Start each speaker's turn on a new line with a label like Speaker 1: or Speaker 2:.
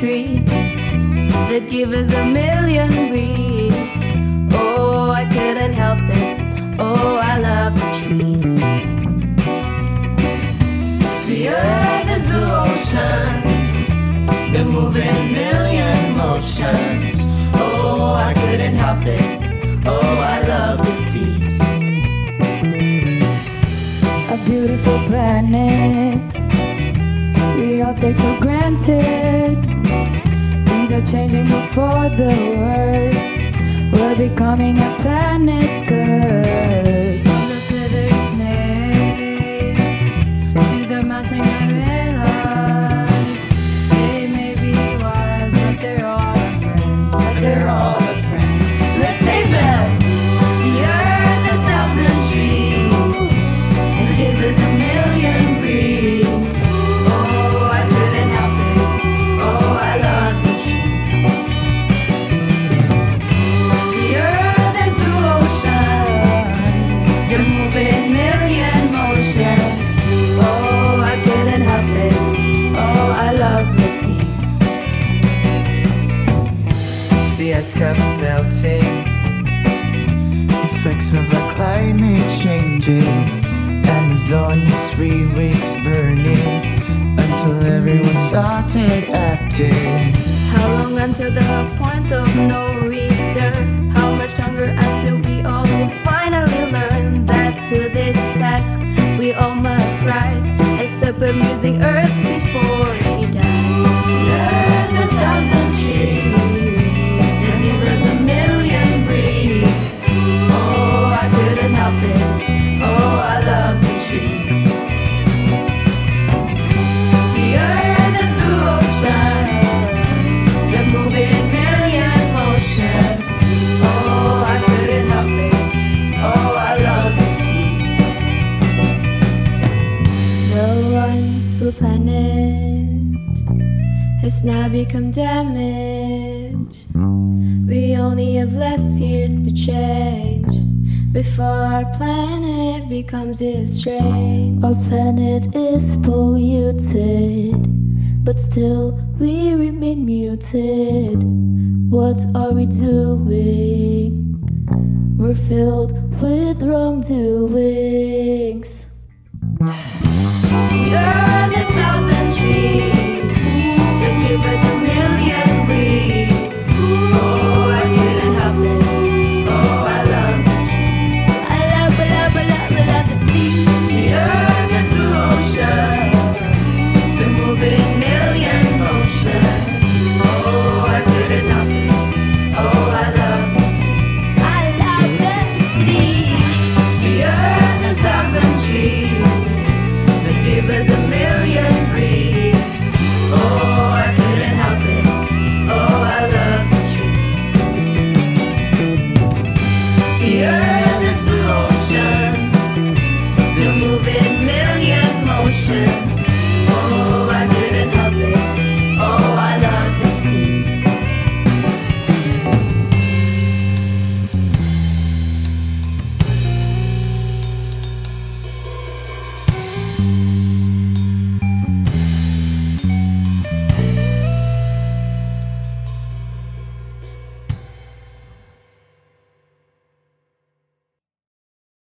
Speaker 1: trees that give us a million breeze. Oh, I couldn't help it. Oh, I love the trees. The earth is blue oceans, they're moving million motions. Oh, I couldn't help it. Oh, I love the seas.
Speaker 2: A beautiful planet we all take for granted. Things are changing before the worst. We're becoming a planet's curse.
Speaker 3: Caps melting, effects of the climate changing. Amazon was three weeks burning until everyone started acting.
Speaker 1: How long until the point of no return?
Speaker 2: Now become damaged. We only have less years to change before our planet becomes estranged. Our planet is polluted, but still we remain muted. What are we doing? We're filled with wrongdoings.
Speaker 1: yeah.